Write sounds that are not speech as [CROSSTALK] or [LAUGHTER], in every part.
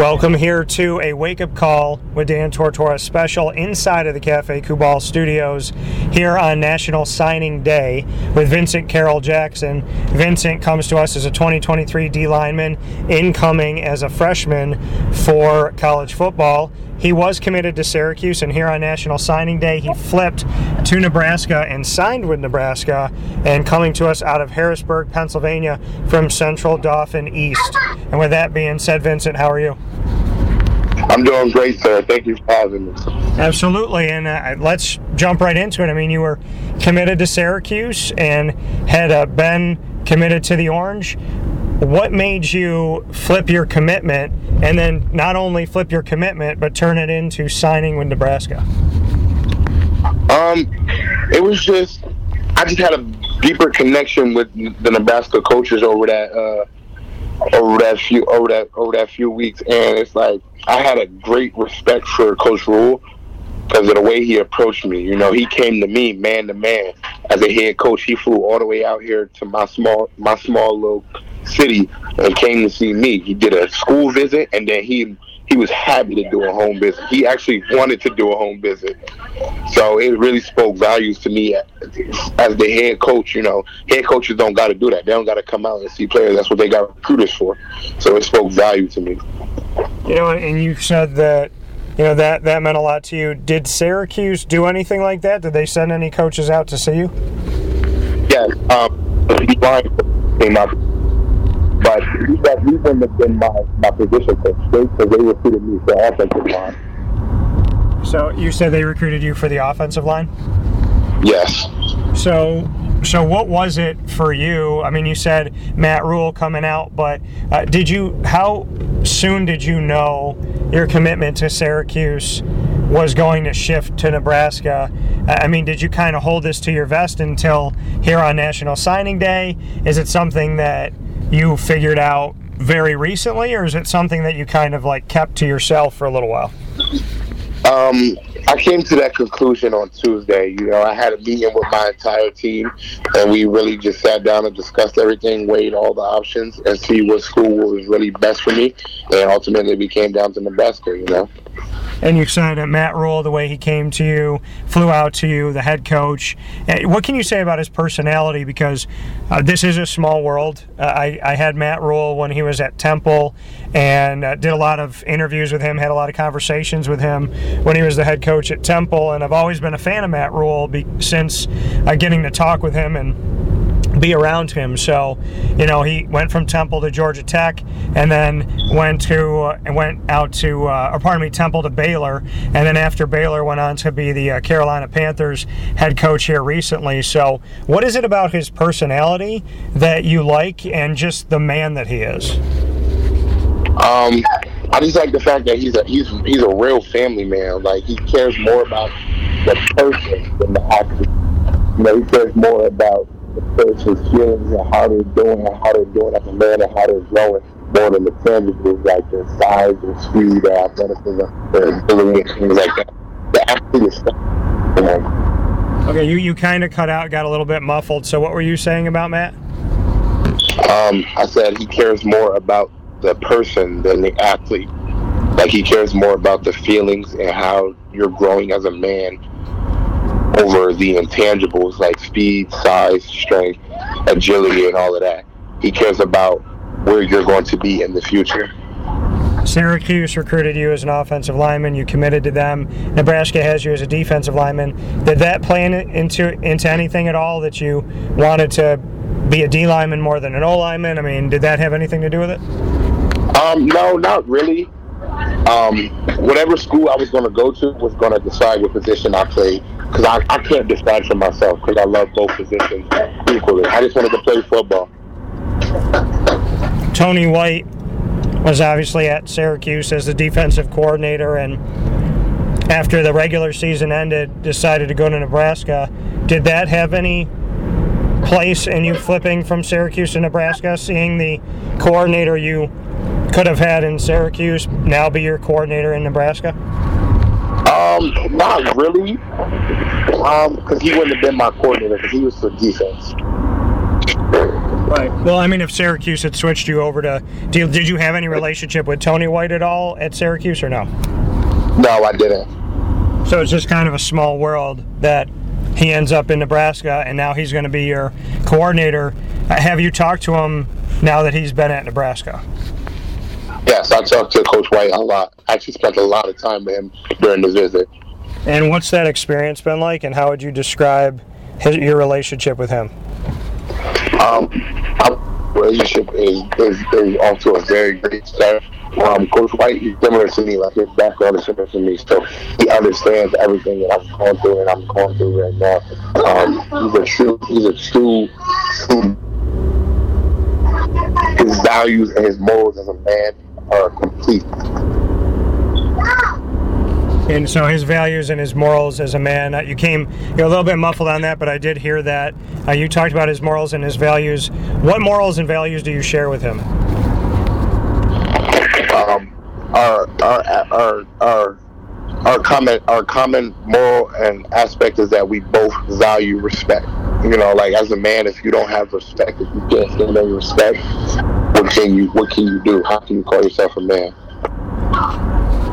Welcome here to a wake up call with Dan Tortora special inside of the Cafe Kubal studios here on National Signing Day with Vincent Carroll Jackson. Vincent comes to us as a 2023 D lineman, incoming as a freshman for college football. He was committed to Syracuse, and here on National Signing Day, he flipped to Nebraska and signed with Nebraska, and coming to us out of Harrisburg, Pennsylvania from Central Dauphin East. And with that being said, Vincent, how are you? I'm doing great, sir. Thank you for having me. Absolutely, and uh, let's jump right into it. I mean, you were committed to Syracuse and had uh, been committed to the Orange. What made you flip your commitment and then not only flip your commitment, but turn it into signing with Nebraska? Um, it was just I just had a deeper connection with the Nebraska coaches over that uh, over that few over that over that few weeks, and it's like I had a great respect for Coach Rhule because of the way he approached me. You know, he came to me man to man as a head coach. He flew all the way out here to my small my small little city and came to see me. He did a school visit and then he he was happy to do a home visit. He actually wanted to do a home visit. So it really spoke values to me as the head coach. You know, head coaches don't got to do that. They don't got to come out and see players. That's what they got recruiters for. So it spoke value to me. You know, and you said that you know that that meant a lot to you. Did Syracuse do anything like that? Did they send any coaches out to see you? Yes, um, came out but he, that, he wouldn't have been my, my position coach because they recruited me for offensive line. So you said they recruited you for the offensive line? Yes. So so what was it for you? I mean, you said Matt Rhule coming out, but uh, did you? How soon did you know your commitment to Syracuse was going to shift to Nebraska? I mean, did you kind of hold this to your vest until here on National Signing Day? Is it something that you figured out very recently, or is it something that you kind of like kept to yourself for a little while? Um, I came to that conclusion on Tuesday. You know, I had a meeting with my entire team, and we really just sat down and discussed everything, weighed all the options, and see what school was really best for me. And ultimately, we came down to Nebraska. You know and you said that Matt Rhule, the way he came to you, flew out to you, the head coach. Eh, what can you say about his personality? Because uh, this is a small world. Uh, I, I, had Matt Rhule when he was at Temple and uh, did a lot of interviews with him, had a lot of conversations with him when he was the head coach at Temple. And I've always been a fan of Matt Rhule be, since uh, getting to talk with him and be around him. So, you know, he went from Temple to Georgia Tech, and then went to uh, went out to, uh, or pardon me, Temple to Baylor, and then after Baylor went on to be the uh, Carolina Panthers head coach here recently. So, what is it about his personality that you like, and just the man that he is? Um, I just like the fact that he's a he's he's a real family man. Like he cares more about the person than the athlete. You know, he cares more about person's feelings and how they're doing and how they're doing as a man and how they're growing more than the tangibles like their size and speed, their athleticism, their ability, things like that. The athlete is stuff. Okay, you, you kind of cut out, got a little bit muffled. So what were you saying about Matt? Um, I said he cares more about the person than the athlete. Like he cares more about the feelings and how you're growing as a man over the intangibles like speed, size, strength, agility, and all of that. He cares about where you're going to be in the future. Syracuse recruited you as an offensive lineman. You committed to them. Nebraska has you as a defensive lineman. Did that play in, into into anything at all that you wanted to be a D lineman more than an O lineman? I mean, did that have anything to do with it? Um, no, not really. Um, whatever school I was going to go to was going to decide what position I played because I, I can't decide for myself because I love both positions equally. I just wanted to play football. Tony White was obviously at Syracuse as the defensive coordinator, and after the regular season ended, decided to go to Nebraska. Did that have any place in you flipping from Syracuse to Nebraska, seeing the coordinator you could have had in Syracuse now be your coordinator in Nebraska? Um, not really. Um, because he wouldn't have been my coordinator because he was for defense. Right. Well, I mean, if Syracuse had switched you over to, did, did you have any relationship with Tony White at all at Syracuse or no? No, I didn't. So it's just kind of a small world that he ends up in Nebraska and now he's going to be your coordinator. Have you talked to him now that he's been at Nebraska? Yes, I talked to Coach White a lot. I actually spent a lot of time with him during the visit. And what's that experience been like, and how would you describe his, your relationship with him? Um, our relationship is, is, is off to a very great start. Um, Coach White is similar to me, like his background is similar to me, so he understands everything that I'm going through and I'm going through right now. Um, he's a true, he's a true, true. His values and his morals as a man are complete. And so his values and his morals as a man. Uh, you came, you're a little bit muffled on that, but I did hear that. Uh, you talked about his morals and his values. What morals and values do you share with him? um, our, our our our our common our common moral and aspect is that we both value respect. You know, like as a man, if you don't have respect, if you can't stand respect, what can you what can you do? How can you call yourself a man?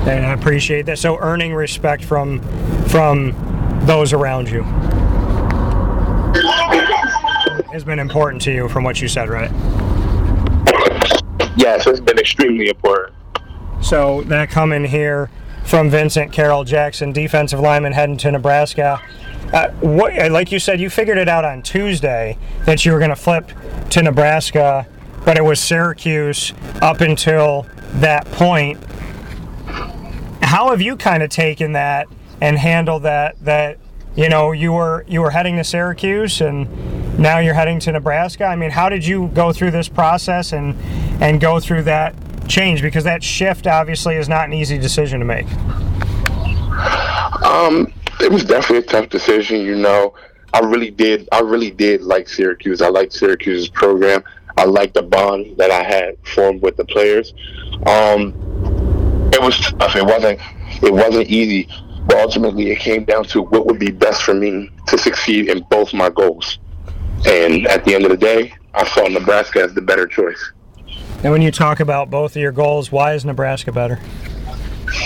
And I appreciate that. So earning respect from from those around you has been important to you, from what you said, right? Yes, it's been extremely important. So that coming here from Vincent Carroll Jackson, defensive lineman heading to Nebraska. Uh, what, like you said, you figured it out on Tuesday that you were going to flip to Nebraska, but it was Syracuse up until that point. How have you kind of taken that and handled that? That you know you were you were heading to Syracuse and now you're heading to Nebraska. I mean, how did you go through this process and and go through that change? Because that shift obviously is not an easy decision to make. Um, it was definitely a tough decision. You know, I really did. I really did like Syracuse. I liked Syracuse's program. I liked the bond that I had formed with the players. Um, it was tough. It wasn't. It wasn't easy. But ultimately, it came down to what would be best for me to succeed in both my goals. And at the end of the day, I saw Nebraska as the better choice. And when you talk about both of your goals, why is Nebraska better?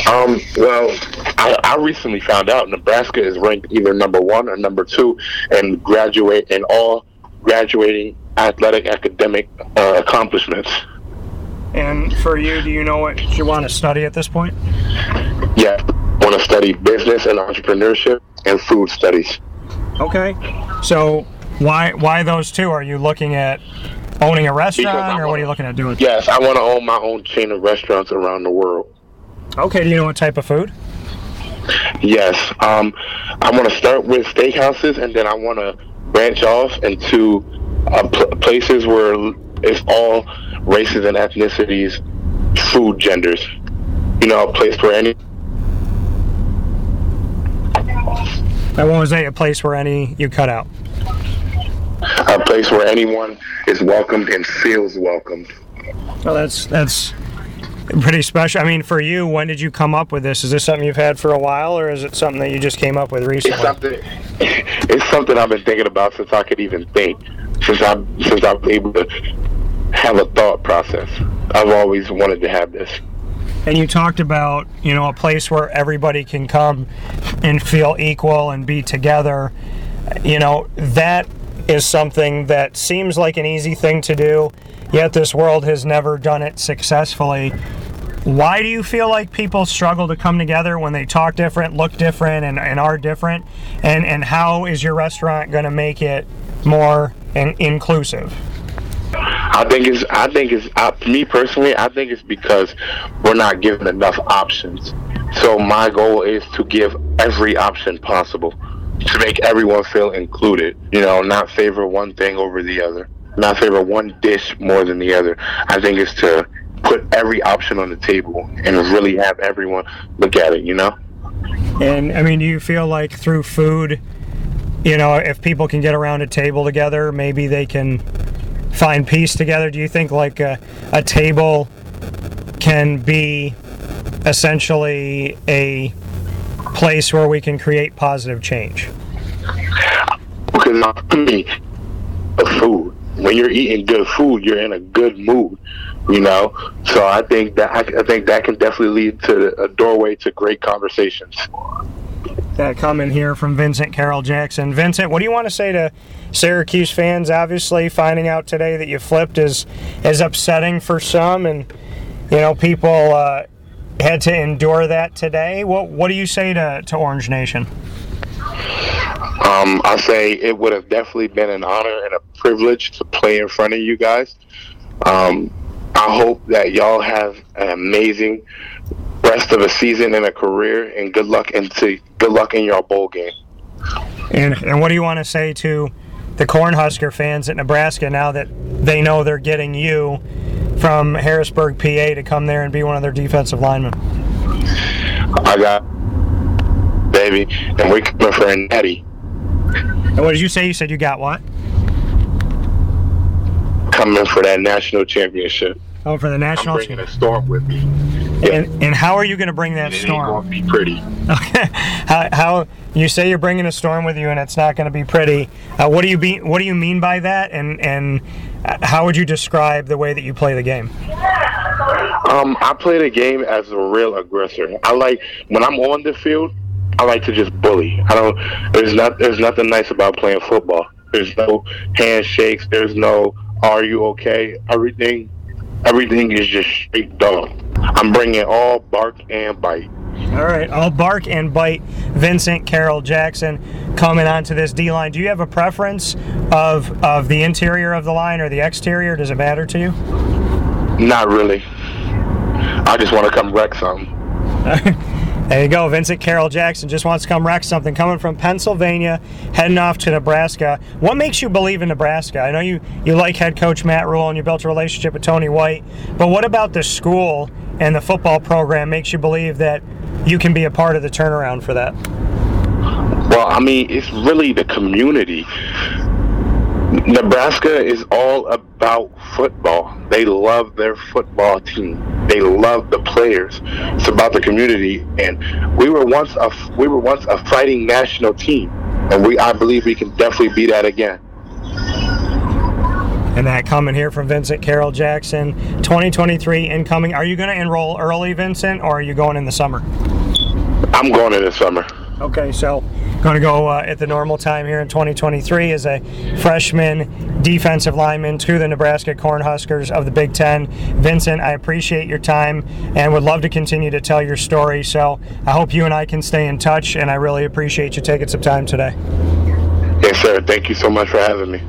Um, well, I, I recently found out Nebraska is ranked either number one or number two in graduate in all graduating athletic academic uh, accomplishments. And for you, do you know what you want to study at this point? Yeah, I want to study business and entrepreneurship and food studies. Okay. So why why those two? Are you looking at owning a restaurant, or what are you looking at doing? Yes, I want to own my own chain of restaurants around the world. Okay. Do you know what type of food? Yes, um, I want to start with steakhouses, and then I want to branch off into uh, pl- places where it's all races and ethnicities, food, genders. You know, a place where any And what was that? A place where any you cut out? a place where anyone is welcomed and feels welcomed. Well, that's that's pretty special. I mean, for you, when did you come up with this? Is this something you've had for a while, or is it something that you just came up with recently? It's something. It's something I've been thinking about since I could even think. Since I since I was able to have a thought process. I've always wanted to have this. And you talked about, you know, a place where everybody can come and feel equal and be together. You know, that is something that seems like an easy thing to do, yet this world has never done it successfully. Why do you feel like people struggle to come together when they talk different, look different, and, and are different? And, and how is your restaurant going to make it more in, inclusive? I think it's. I think it's. Uh, me personally, I think it's because we're not given enough options. So my goal is to give every option possible to make everyone feel included. You know, not favor one thing over the other, not favor one dish more than the other. I think it's to put every option on the table and really have everyone look at it. You know. And I mean, do you feel like through food, you know, if people can get around a table together, maybe they can find peace together? Do you think like a, a table can be essentially a place where we can create positive change? because not me, the food. when you're eating good food, you're in a good mood, you know. So I think that I, think that can definitely lead to a doorway to great conversations. That coming here from Vincent Carroll Jackson. Vincent, what do you want to say to Syracuse fans? Obviously, finding out today that you flipped is is upsetting for some, and you know people uh, had to endure that today. What what do you say to, to Orange Nation? Um, I say it would have definitely been an honor and a privilege to play in front of you guys. Um, I hope that y'all have an amazing rest of a season and a career, and good luck into good luck in your bowl game. And and what do you want to say to the Cornhusker fans at Nebraska now that they know they're getting you from Harrisburg, PA, to come there and be one of their defensive linemen? I got baby, and we're coming for a natty. And what did you say? You said you got what? Coming for that national championship. Oh, for the national. I'm bringing a storm with me. And, and how are you going to bring that And it ain't storm? gonna be pretty. [LAUGHS] Okay. How, how you say you're bringing a storm with you, and it's not going to be pretty. Uh, what do you be, What do you mean by that? And and uh, how would you describe the way that you play the game? Um, I play the game as a real aggressor. I like when I'm on the field. I like to just bully. I don't. There's not. There's nothing nice about playing football. There's no handshakes. There's no. Are you okay? Everything. Everything is just straight dog. I'm bringing all bark and bite. All right, I'll bark and bite. Vincent Carroll Jackson coming onto this D line. Do you have a preference of of the interior of the line or the exterior? Does it matter to you? Not really. I just want to come wreck something. [LAUGHS] There you go. Vincent Carroll Jackson just wants to come wreck something. Coming from Pennsylvania, heading off to Nebraska. What makes you believe in Nebraska? I know you, you like head coach Matt Rhule and you built a relationship with Tony White, but what about the school and the football program makes you believe that you can be a part of the turnaround for that? Well, I mean, it's really the community. Nebraska is all about football. They love their football team. They love the players. It's about the community, and we were once a we were once a fighting national team, and we I believe we can definitely be that again. And that coming here from Vincent Carroll Jackson, 2023 incoming. Are you going to enroll early, Vincent, or are you going in the summer? I'm going in the summer. Okay, so going to go uh, at the normal time here in 2023 as a freshman defensive lineman to the Nebraska Cornhuskers of the Big Ten. Vincent, I appreciate your time and would love to continue to tell your story. So I hope you and I can stay in touch, and I really appreciate you taking some time today. Yes, sir. Thank you so much for having me.